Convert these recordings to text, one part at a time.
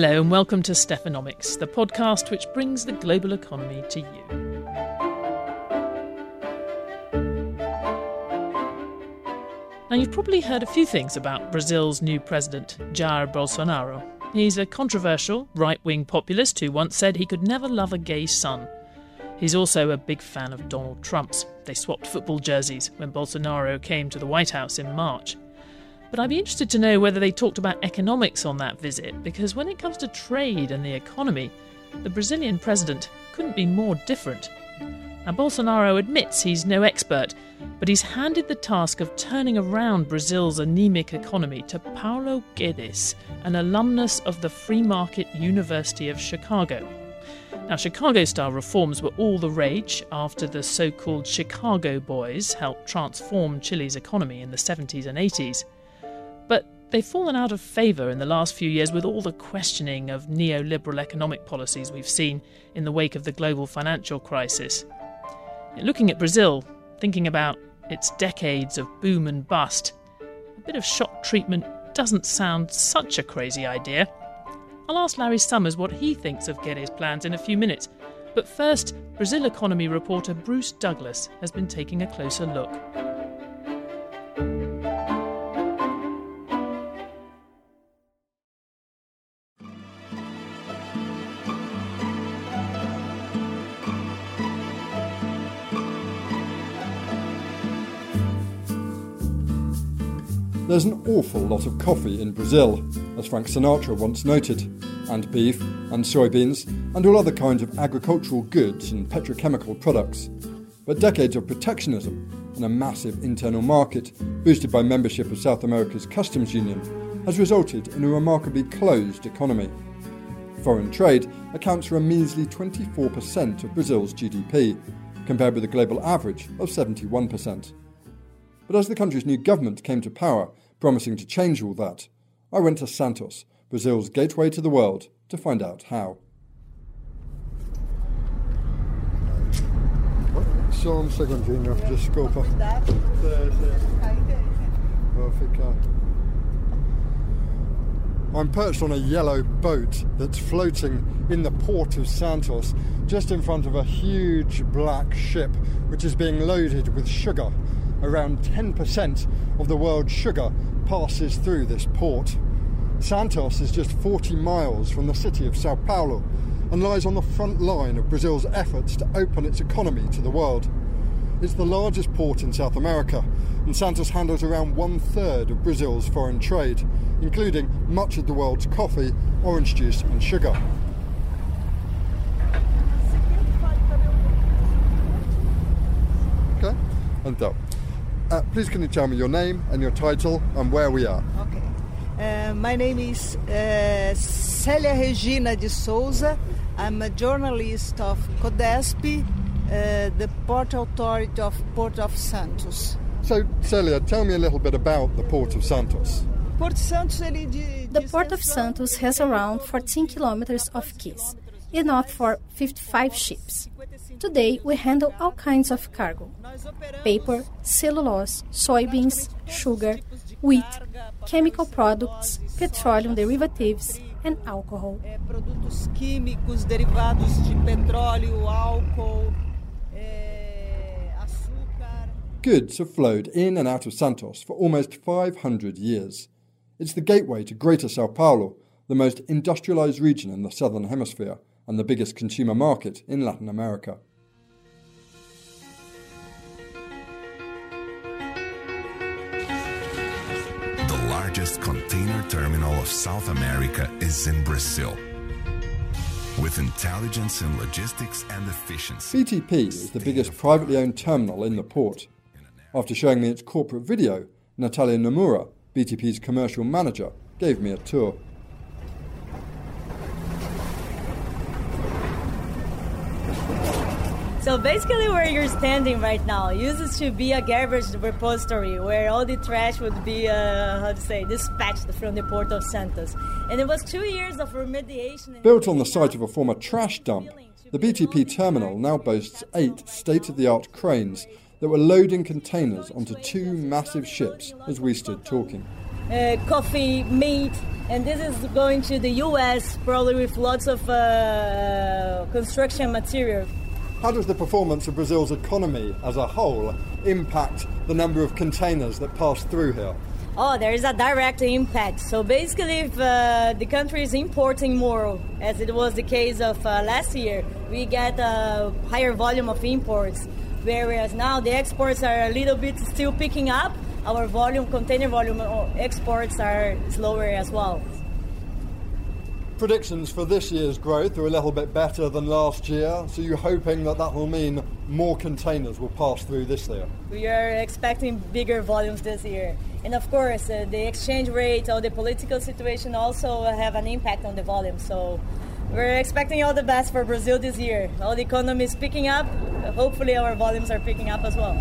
Hello, and welcome to Stephanomics, the podcast which brings the global economy to you. Now, you've probably heard a few things about Brazil's new president, Jair Bolsonaro. He's a controversial right wing populist who once said he could never love a gay son. He's also a big fan of Donald Trump's. They swapped football jerseys when Bolsonaro came to the White House in March. But I'd be interested to know whether they talked about economics on that visit, because when it comes to trade and the economy, the Brazilian president couldn't be more different. Now, Bolsonaro admits he's no expert, but he's handed the task of turning around Brazil's anemic economy to Paulo Guedes, an alumnus of the Free Market University of Chicago. Now, Chicago style reforms were all the rage after the so called Chicago Boys helped transform Chile's economy in the 70s and 80s. But they've fallen out of favour in the last few years with all the questioning of neoliberal economic policies we've seen in the wake of the global financial crisis. Looking at Brazil, thinking about its decades of boom and bust, a bit of shock treatment doesn't sound such a crazy idea. I'll ask Larry Summers what he thinks of Guedes' plans in a few minutes. But first, Brazil economy reporter Bruce Douglas has been taking a closer look. There's an awful lot of coffee in Brazil, as Frank Sinatra once noted, and beef, and soybeans, and all other kinds of agricultural goods and petrochemical products. But decades of protectionism and a massive internal market, boosted by membership of South America's customs union, has resulted in a remarkably closed economy. Foreign trade accounts for a measly 24% of Brazil's GDP, compared with a global average of 71%. But as the country's new government came to power, promising to change all that, I went to Santos, Brazil's gateway to the world, to find out how. Só um segundinho, desculpa. Vou ficar. I'm perched on a yellow boat that's floating in the port of Santos, just in front of a huge black ship which is being loaded with sugar around 10% of the world's sugar passes through this port. Santos is just 40 miles from the city of Sao Paulo and lies on the front line of Brazil's efforts to open its economy to the world. It's the largest port in South America, and Santos handles around one third of Brazil's foreign trade, including much of the world's coffee, orange juice, and sugar. Okay, and up. Uh, please, can you tell me your name and your title and where we are? Okay. Uh, my name is uh, Célia Regina de Souza. I'm a journalist of CODESP, uh, the Port Authority of Port of Santos. So, Celia, tell me a little bit about the Port of Santos. Port Santos, the Port of Santos has around 14 kilometers of quays, enough for 55 ships. Today, we handle all kinds of cargo paper, cellulose, soybeans, sugar, wheat, chemical products, petroleum derivatives, and alcohol. Produtos químicos derivados de petróleo, álcool, açúcar. Goods have flowed in and out of Santos for almost 500 years. It's the gateway to Greater Sao Paulo, the most industrialized region in the southern hemisphere and the biggest consumer market in Latin America. Largest container terminal of South America is in Brazil. With intelligence in logistics and efficiency. BTP is the biggest privately owned terminal in the port. After showing me its corporate video, Natalia Nomura, BTP's commercial manager, gave me a tour. So basically where you're standing right now used to be a garbage repository where all the trash would be, uh, how to say, dispatched from the port of Santos. And it was two years of remediation. Built on the site of a former trash dump, the BTP terminal now boasts eight state-of-the-art cranes that were loading containers onto two massive ships as we stood talking. uh, coffee, meat, and this is going to the U.S. probably with lots of uh, construction material. How does the performance of Brazil's economy as a whole impact the number of containers that pass through here? Oh, there is a direct impact. So basically, if uh, the country is importing more, as it was the case of uh, last year, we get a higher volume of imports. Whereas now the exports are a little bit still picking up, our volume, container volume uh, exports are slower as well. Predictions for this year's growth are a little bit better than last year, so you're hoping that that will mean more containers will pass through this year? We are expecting bigger volumes this year. And of course, uh, the exchange rate or the political situation also have an impact on the volume. So we're expecting all the best for Brazil this year. All the economy is picking up. Hopefully, our volumes are picking up as well.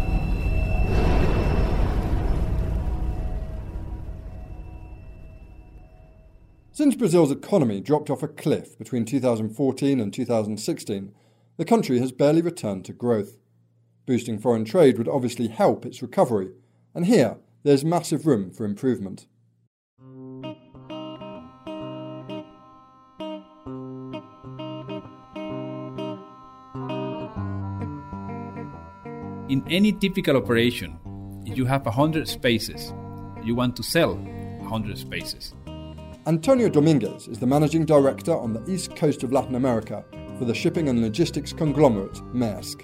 Since Brazil's economy dropped off a cliff between 2014 and 2016, the country has barely returned to growth. Boosting foreign trade would obviously help its recovery, and here there's massive room for improvement. In any typical operation, if you have 100 spaces, you want to sell 100 spaces. Antonio Dominguez is the managing director on the east coast of Latin America for the shipping and logistics conglomerate Maersk.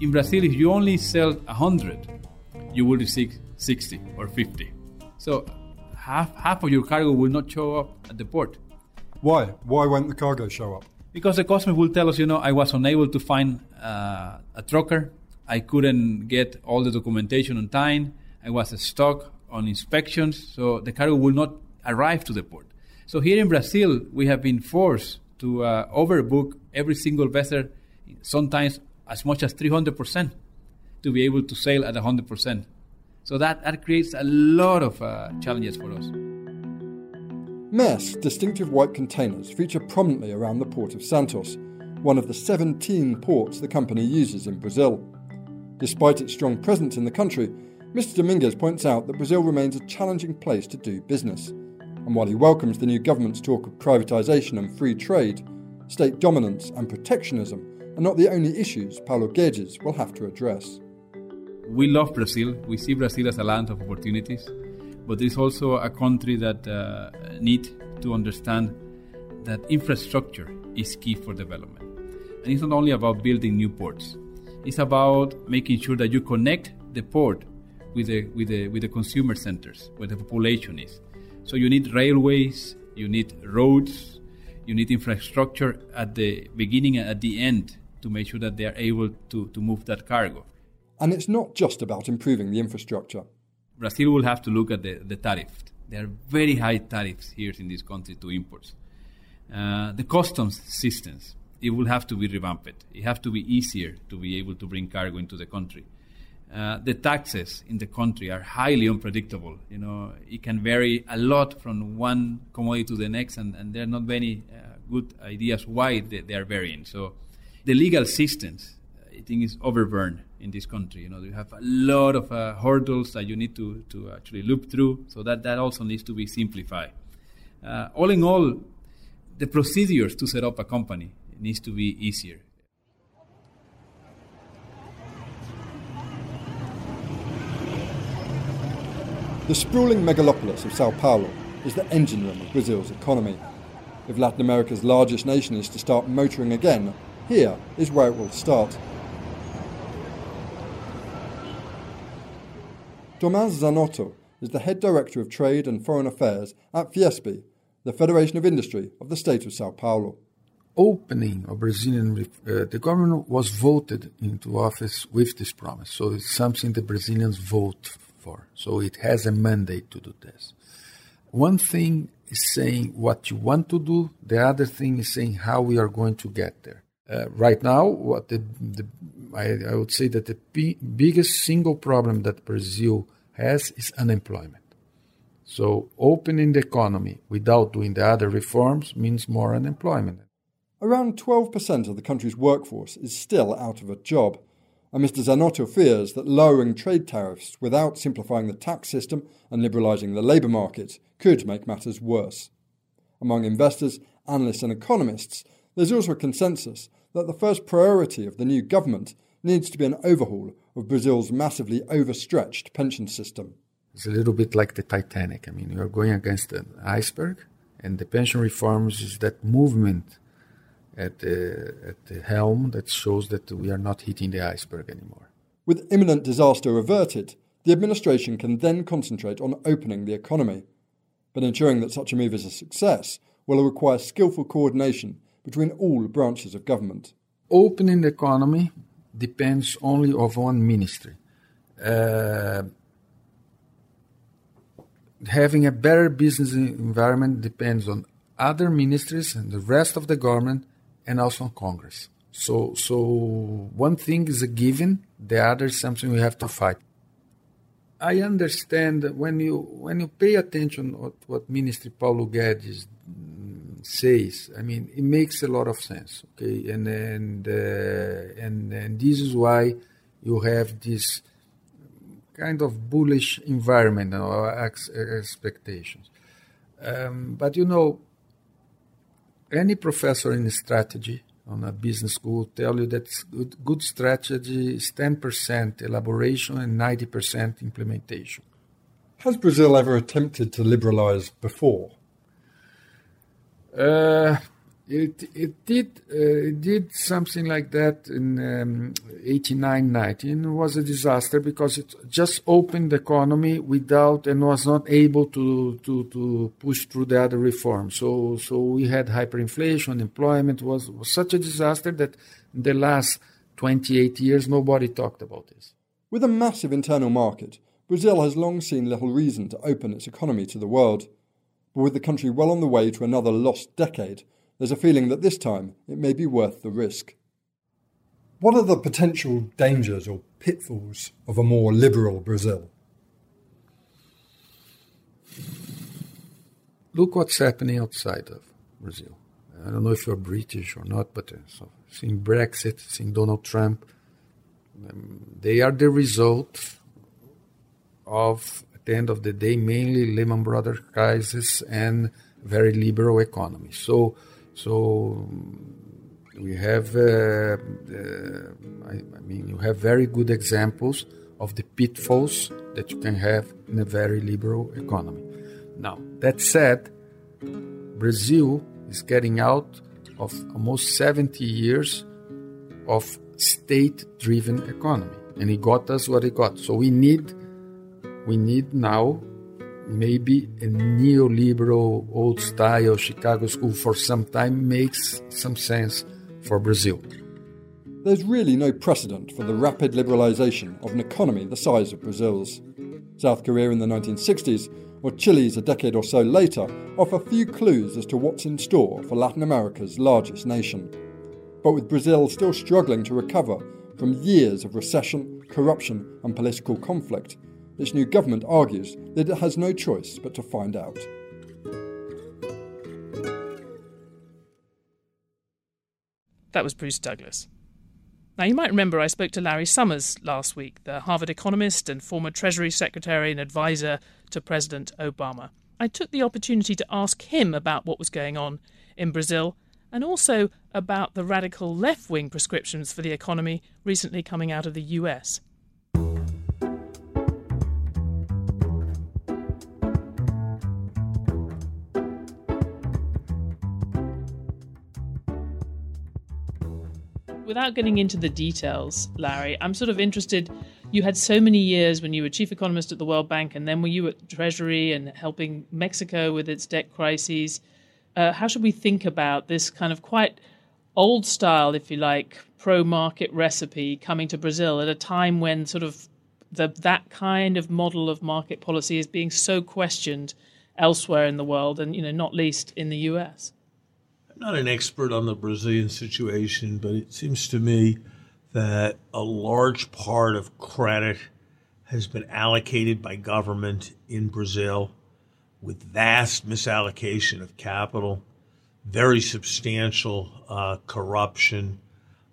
In Brazil, if you only sell 100, you will receive 60 or 50. So half, half of your cargo will not show up at the port. Why? Why won't the cargo show up? Because the customer will tell us, you know, I was unable to find uh, a trucker. I couldn't get all the documentation on time. I was stuck on inspections, so the cargo will not arrive to the port. So here in Brazil, we have been forced to uh, overbook every single vessel, sometimes as much as 300%, to be able to sail at 100%. So that, that creates a lot of uh, challenges for us. Maersk's distinctive white containers feature prominently around the port of Santos, one of the 17 ports the company uses in Brazil. Despite its strong presence in the country, Mr. Dominguez points out that Brazil remains a challenging place to do business. And while he welcomes the new government's talk of privatisation and free trade, state dominance and protectionism are not the only issues Paulo Guedes will have to address. We love Brazil. We see Brazil as a land of opportunities, but it's also a country that uh, to understand that infrastructure is key for development. And it's not only about building new ports. It's about making sure that you connect the port with the with the with the consumer centers where the population is. So you need railways, you need roads, you need infrastructure at the beginning and at the end to make sure that they are able to, to move that cargo. And it's not just about improving the infrastructure. Brazil will have to look at the, the tariff. There are very high tariffs here in this country to imports. Uh, the customs systems, it will have to be revamped. It have to be easier to be able to bring cargo into the country. Uh, the taxes in the country are highly unpredictable. You know, it can vary a lot from one commodity to the next, and, and there are not many uh, good ideas why they, they, are varying. So, the legal systems, I think, is overburdened in this country. You know, you have a lot of uh, hurdles that you need to, to actually loop through. So that that also needs to be simplified. Uh, all in all, the procedures to set up a company needs to be easier. The sprawling megalopolis of Sao Paulo is the engine room of Brazil's economy. If Latin America's largest nation is to start motoring again, here is where it will start. Tomás Zanotto is the head director of trade and foreign affairs at Fiesp, the Federation of Industry of the state of Sao Paulo. Opening of Brazilian, uh, the government was voted into office with this promise, so it's something the Brazilians vote for. So it has a mandate to do this. One thing is saying what you want to do, the other thing is saying how we are going to get there. Uh, right now, what the, the I, I, would say that the p- biggest single problem that Brazil has is unemployment. So opening the economy without doing the other reforms means more unemployment. Around 12% of the country's workforce is still out of a job, and Mr. Zanotto fears that lowering trade tariffs without simplifying the tax system and liberalising the labour market could make matters worse. Among investors, analysts, and economists, there's also a consensus that the first priority of the new government needs to be an overhaul of Brazil's massively overstretched pension system. It's a little bit like the Titanic. I mean, you're going against an iceberg, and the pension reforms is that movement at the, at the helm that shows that we are not hitting the iceberg anymore. With imminent disaster averted, the administration can then concentrate on opening the economy. But ensuring that such a move is a success will require skillful coordination between all branches of government. Opening the economy depends only of one ministry. Uh, having a better business environment depends on other ministries and the rest of the government and also on Congress. So, so one thing is a given, the other is something we have to fight. I understand that when you when you pay attention to what Minister Paulo Guedes says, I mean, it makes a lot of sense. Okay, and and uh, and and this is why you have this kind of bullish environment or expectations. Um, but you know, any professor in strategy on a business school will tell you that good, good strategy is 10% elaboration and 90% implementation. Has Brazil ever attempted to liberalize before? Uh, it it did uh, it did something like that in um, 89 90 and it was a disaster because it just opened the economy without and was not able to to to push through the other reforms. So so we had hyperinflation unemployment was, was such a disaster that in the last 28 years nobody talked about this. With a massive internal market brazil has long seen little reason to open its economy to the world. But with the country well on the way to another lost decade there's a feeling that this time it may be worth the risk. What are the potential dangers or pitfalls of a more liberal Brazil? Look what's happening outside of Brazil. I don't know if you're British or not, but uh, so, seeing Brexit, seeing Donald Trump, um, they are the result of, at the end of the day, mainly Lehman Brothers crisis and very liberal economy. So so we have, uh, uh, I, I, mean, you have very good examples of the pitfalls that you can have in a very liberal economy. Now, that said, Brazil is getting out of almost 70 years of state driven economy and it got us what it got so we need we need now maybe a neoliberal old style Chicago school for some time makes some sense for Brazil. There's really no precedent for the rapid liberalisation of an economy the size of Brazil's. South Korea in the 1960s or Chile's a decade or so later offer few clues as to what's in store for Latin America's largest nation. But with Brazil still struggling to recover from years of recession, corruption, and political conflict, this new government argues that it has no choice but to find out. That was Bruce Douglas. Now, you might remember I spoke to Larry Summers last week, the Harvard economist and former Treasury Secretary and advisor to President Obama. I took the opportunity to ask him about what was going on in Brazil and also about the radical left wing prescriptions for the economy recently coming out of the US. Without getting into the details, Larry, I'm sort of interested. You had so many years when you were chief economist at the World Bank, and then were you at Treasury and helping Mexico with its debt crises? Uh, how should we think about this kind of quite old style, if you like, pro market recipe coming to Brazil at a time when sort of the, that kind of model of market policy is being so questioned elsewhere in the world, and you know, not least in the US? Not an expert on the Brazilian situation, but it seems to me that a large part of credit has been allocated by government in Brazil with vast misallocation of capital, very substantial uh, corruption,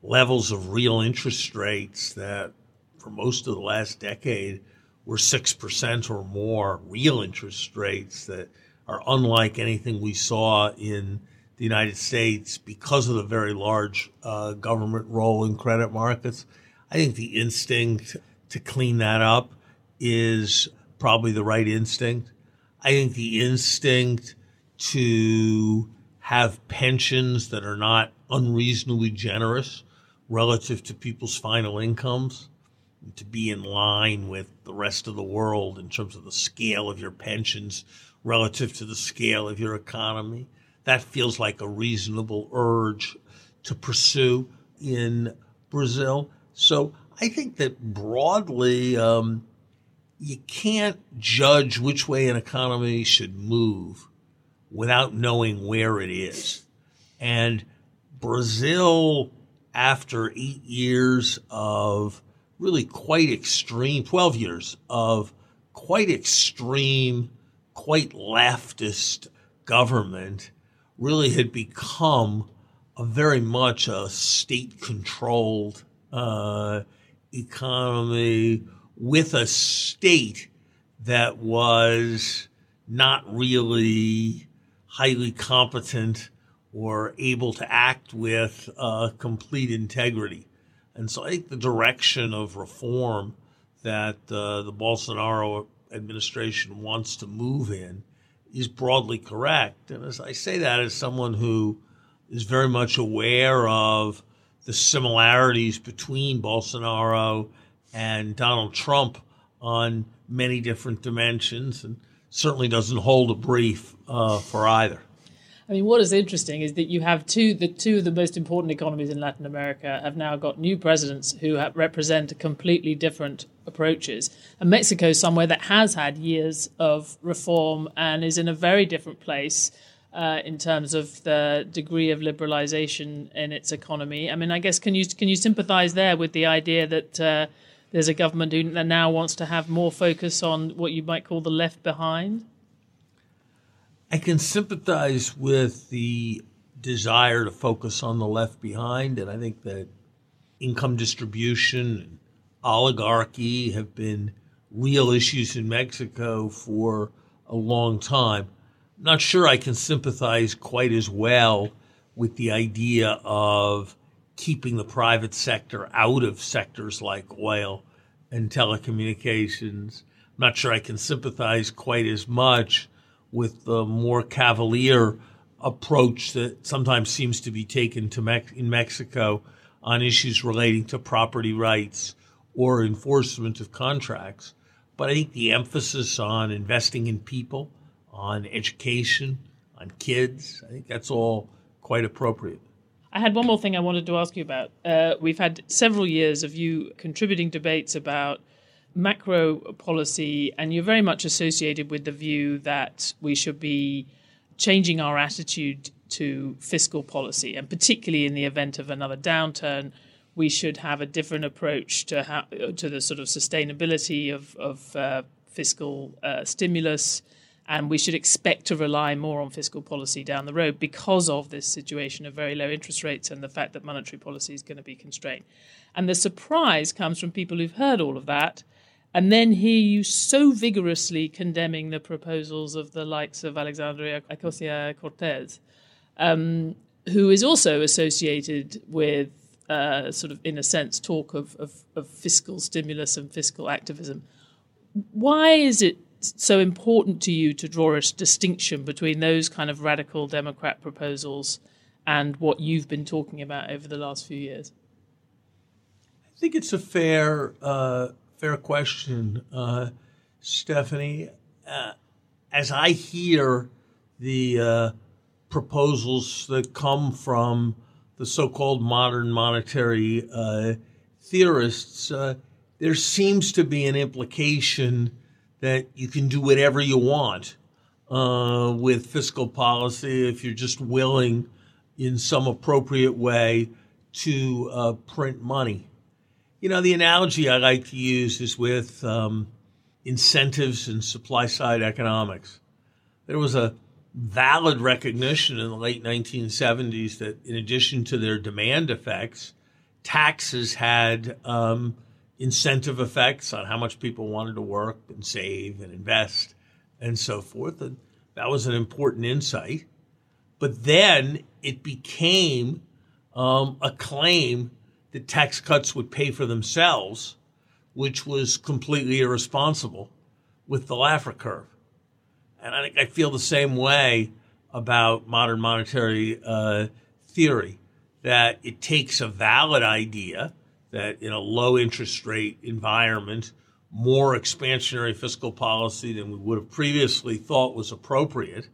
levels of real interest rates that for most of the last decade were 6% or more real interest rates that are unlike anything we saw in the United States because of the very large uh, government role in credit markets. I think the instinct to clean that up is probably the right instinct. I think the instinct to have pensions that are not unreasonably generous relative to people's final incomes, and to be in line with the rest of the world in terms of the scale of your pensions relative to the scale of your economy. That feels like a reasonable urge to pursue in Brazil. So I think that broadly, um, you can't judge which way an economy should move without knowing where it is. And Brazil, after eight years of really quite extreme, 12 years of quite extreme, quite leftist government, really had become a very much a state controlled uh, economy with a state that was not really highly competent or able to act with uh, complete integrity. And so I think the direction of reform that uh, the Bolsonaro administration wants to move in is broadly correct. And as I say that as someone who is very much aware of the similarities between Bolsonaro and Donald Trump on many different dimensions, and certainly doesn't hold a brief uh, for either. I mean, what is interesting is that you have two the two of the most important economies in Latin America have now got new presidents who represent a completely different approaches, and Mexico is somewhere that has had years of reform and is in a very different place. Uh, in terms of the degree of liberalization in its economy, I mean, I guess can you can you sympathise there with the idea that uh, there's a government who now wants to have more focus on what you might call the left behind? I can sympathize with the desire to focus on the left behind, and I think that income distribution oligarchy have been real issues in Mexico for a long time. I'm not sure I can sympathize quite as well with the idea of keeping the private sector out of sectors like oil and telecommunications. I'm not sure I can sympathize quite as much with the more cavalier approach that sometimes seems to be taken to in Mexico on issues relating to property rights or enforcement of contracts. But I think the emphasis on investing in people, on education, on kids, I think that's all quite appropriate. I had one more thing I wanted to ask you about. Uh, we've had several years of you contributing debates about macro policy, and you're very much associated with the view that we should be changing our attitude to fiscal policy, and particularly in the event of another downturn, we should have a different approach to to the sort of sustainability of, of uh, fiscal uh, stimulus and we should expect to rely more on fiscal policy down the road because of this situation of very low interest rates and the fact that monetary policy is going to be constrained. And the surprise comes from people who've heard all of that and then hear you so vigorously condemning the proposals of the likes of Alexandria Ocasio Cortez, um, who is also associated with, uh, sort of, in a sense, talk of, of, of fiscal stimulus and fiscal activism. Why is it so important to you to draw a distinction between those kind of radical Democrat proposals and what you've been talking about over the last few years? I think it's a fair uh, fair question, uh, Stephanie. Uh, as I hear the uh, proposals that come from the so-called modern monetary uh, theorists, uh, there seems to be an implication that you can do whatever you want uh, with fiscal policy if you're just willing, in some appropriate way, to uh, print money. You know, the analogy I like to use is with um, incentives and supply side economics. There was a valid recognition in the late 1970s that, in addition to their demand effects, taxes had um, incentive effects on how much people wanted to work and save and invest and so forth. And that was an important insight. But then it became um, a claim that tax cuts would pay for themselves, which was completely irresponsible with the Laffer curve. And I think I feel the same way about modern monetary uh, theory that it takes a valid idea that in a low interest rate environment, more expansionary fiscal policy than we would have previously thought was appropriate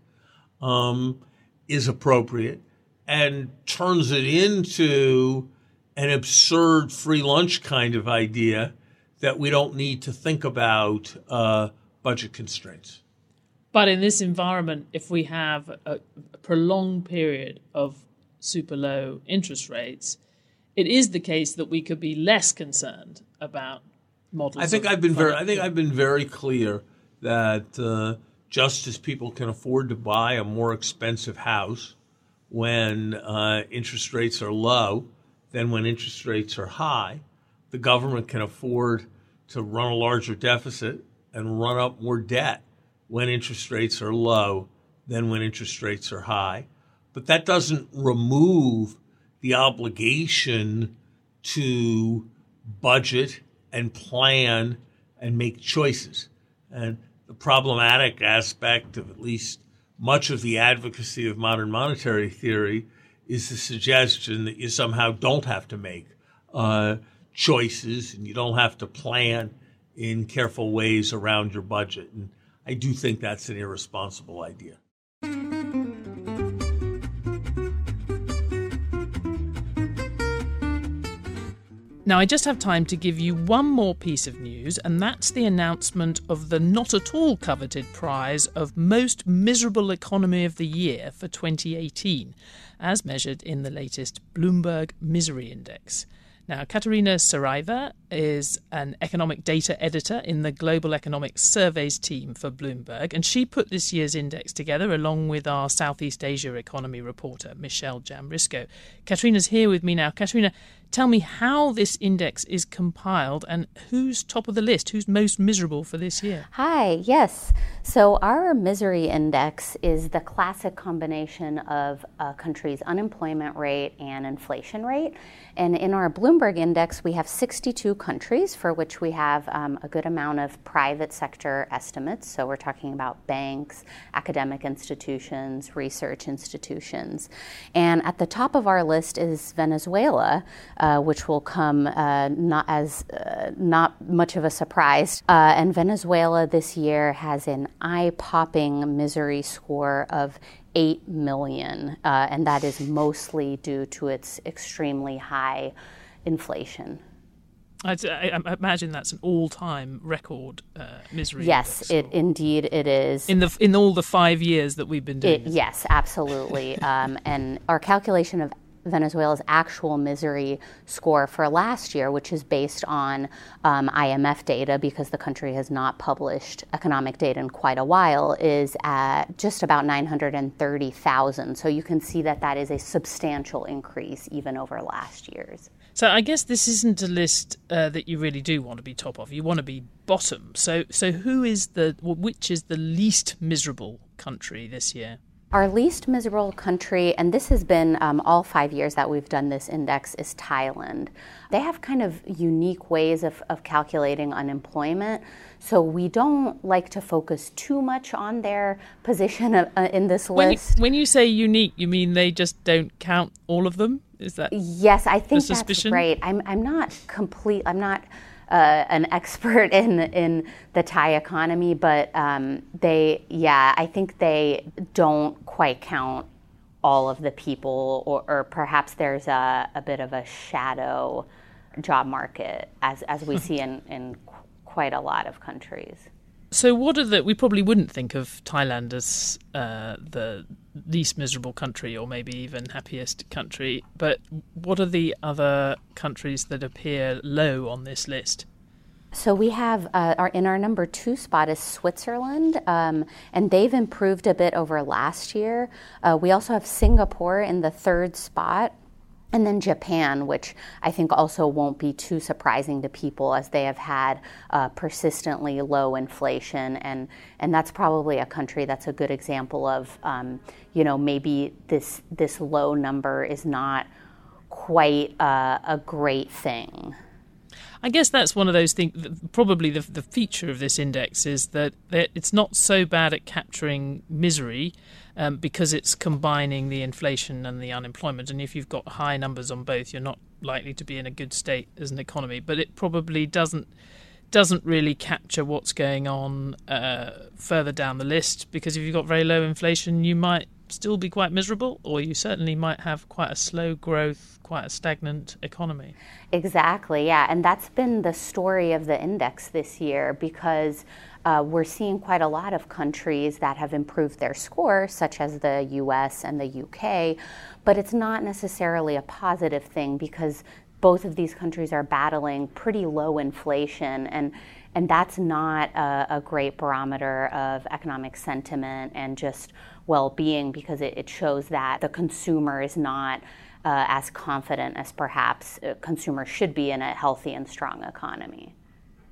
um, is appropriate and turns it into an absurd free lunch kind of idea that we don't need to think about uh, budget constraints. But in this environment, if we have a, a prolonged period of super low interest rates, it is the case that we could be less concerned about models. I think I've been very. I think I've been very clear that uh, just as people can afford to buy a more expensive house when uh, interest rates are low than when interest rates are high, the government can afford to run a larger deficit and run up more debt when interest rates are low than when interest rates are high. But that doesn't remove the obligation to budget and plan and make choices. And the problematic aspect of at least much of the advocacy of modern monetary theory is the suggestion that you somehow don't have to make uh, choices and you don't have to plan in careful ways around your budget. And I do think that's an irresponsible idea. Now, I just have time to give you one more piece of news, and that's the announcement of the not at all coveted prize of Most Miserable Economy of the Year for 2018, as measured in the latest Bloomberg Misery Index. Now, Catarina Saraiva is an economic data editor in the Global Economic Surveys team for Bloomberg, and she put this year's index together along with our Southeast Asia economy reporter, Michelle Jamrisko. Catarina's here with me now. Catarina, tell me how this index is compiled and who's top of the list, who's most miserable for this year. Hi, yes. So, our misery index is the classic combination of a country's unemployment rate and inflation rate. And in our Bloomberg index, we have 62 countries for which we have um, a good amount of private sector estimates. So, we're talking about banks, academic institutions, research institutions. And at the top of our list is Venezuela uh, which will come uh, not as uh, not much of a surprise. Uh, and Venezuela this year has an eye-popping misery score of 8 million, uh, and that is mostly due to its extremely high inflation. I, I, imagine that's an all-time record uh, misery. Yes, it indeed it is. In the in all the five years that we've been doing. It, yes, absolutely. um, and our calculation of Venezuela's actual misery score for last year, which is based on um, IMF data because the country has not published economic data in quite a while, is at just about 930,000. So you can see that that is a substantial increase even over last year's. So I guess this isn't a list uh, that you really do want to be top of. You want to be bottom. So so who is the which is the least miserable country this year? Our least miserable country, and this has been um, all five years that we've done this index, is Thailand. They have kind of unique ways of, of calculating unemployment. So we don't like to focus too much on their position uh, in this when list. You, when you say unique, you mean they just don't count all of them? Is that yes? I think that's right. I'm I'm not complete. I'm not uh, an expert in in the Thai economy, but um, they, yeah, I think they don't quite count all of the people, or, or perhaps there's a, a, bit of a shadow job market as as we see in in quite a lot of countries. So, what are the? We probably wouldn't think of Thailand as uh, the least miserable country, or maybe even happiest country. But what are the other countries that appear low on this list? So we have uh, our in our number two spot is Switzerland, um, and they've improved a bit over last year. Uh, we also have Singapore in the third spot, And then Japan, which I think also won't be too surprising to people as they have had uh, persistently low inflation. And, and that's probably a country that's a good example of, um, you know, maybe this, this low number is not quite uh, a great thing. I guess that's one of those things. Probably the, the feature of this index is that it's not so bad at capturing misery um, because it's combining the inflation and the unemployment. And if you've got high numbers on both, you're not likely to be in a good state as an economy. But it probably doesn't doesn't really capture what's going on uh, further down the list because if you've got very low inflation, you might still be quite miserable, or you certainly might have quite a slow growth, quite a stagnant economy. Exactly, yeah. And that's been the story of the index this year because uh, we're seeing quite a lot of countries that have improved their score, such as the US and the UK, but it's not necessarily a positive thing because both of these countries are battling pretty low inflation and and that's not a, a great barometer of economic sentiment and just well-being because it, it shows that the consumer is not uh, as confident as perhaps consumers should be in a healthy and strong economy.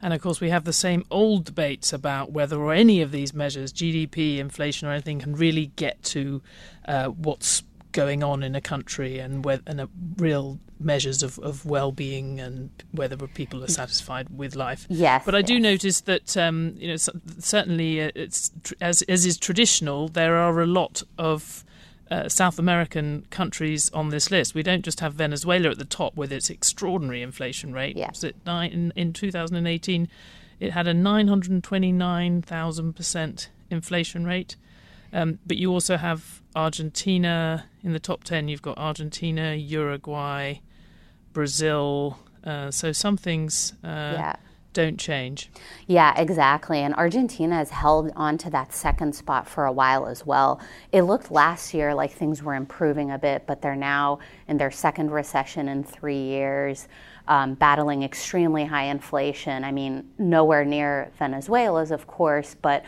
And of course, we have the same old debates about whether or any of these measures, GDP, inflation, or anything, can really get to uh, what's going on in a country and, where, and real measures of, of well-being and whether people are satisfied with life. Yes. But I yes. do notice that um, you know certainly uh, it's as as is traditional. There are a lot of uh, South American countries on this list. We don't just have Venezuela at the top with its extraordinary inflation rate. Yeah. In, in 2018, it had a 929,000% inflation rate. Um, but you also have Argentina in the top 10. You've got Argentina, Uruguay, Brazil. Uh, so some things uh, yeah. Don't change. Yeah, exactly. And Argentina has held on to that second spot for a while as well. It looked last year like things were improving a bit, but they're now in their second recession in three years. Um, battling extremely high inflation. I mean, nowhere near Venezuela's, of course, but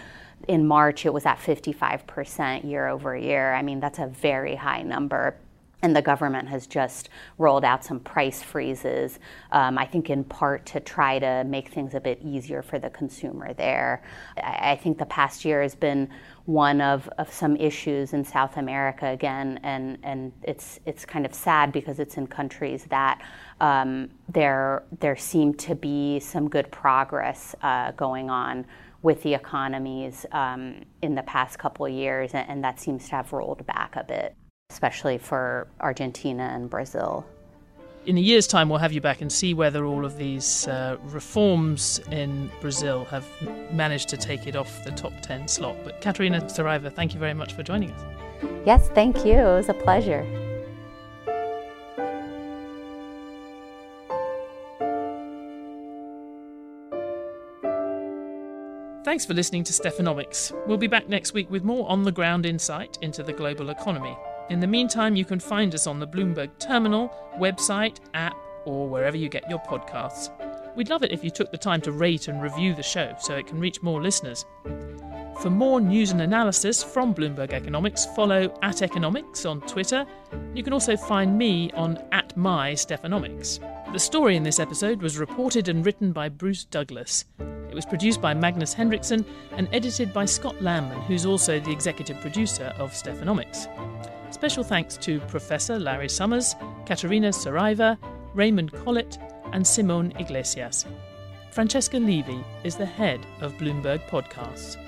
in March it was at 55% year over year. I mean, that's a very high number and the government has just rolled out some price freezes, um, I think in part to try to make things a bit easier for the consumer there. I, I think the past year has been one of, of some issues in South America again, and, and it's, it's kind of sad because it's in countries that um, there, there seemed to be some good progress uh, going on with the economies um, in the past couple years, and, and that seems to have rolled back a bit especially for Argentina and Brazil. In a year's time, we'll have you back and see whether all of these uh, reforms in Brazil have managed to take it off the top 10 slot. But Catarina Saraiva, thank you very much for joining us. Yes, thank you. It was a pleasure. Thanks for listening to Stephanomics. We'll be back next week with more on the ground insight into the global economy. In the meantime, you can find us on the Bloomberg Terminal, website, app, or wherever you get your podcasts. We'd love it if you took the time to rate and review the show so it can reach more listeners. For more news and analysis from Bloomberg Economics, follow at Economics on Twitter. You can also find me on at my Stephanomics. The story in this episode was reported and written by Bruce Douglas. It was produced by Magnus Henriksson and edited by Scott Lamman, who's also the executive producer of Stephanomics. Special thanks to Professor Larry Summers, Catarina Saraiva, Raymond Colitt, and Simone Iglesias. Francesca Levy is the head of Bloomberg Podcasts.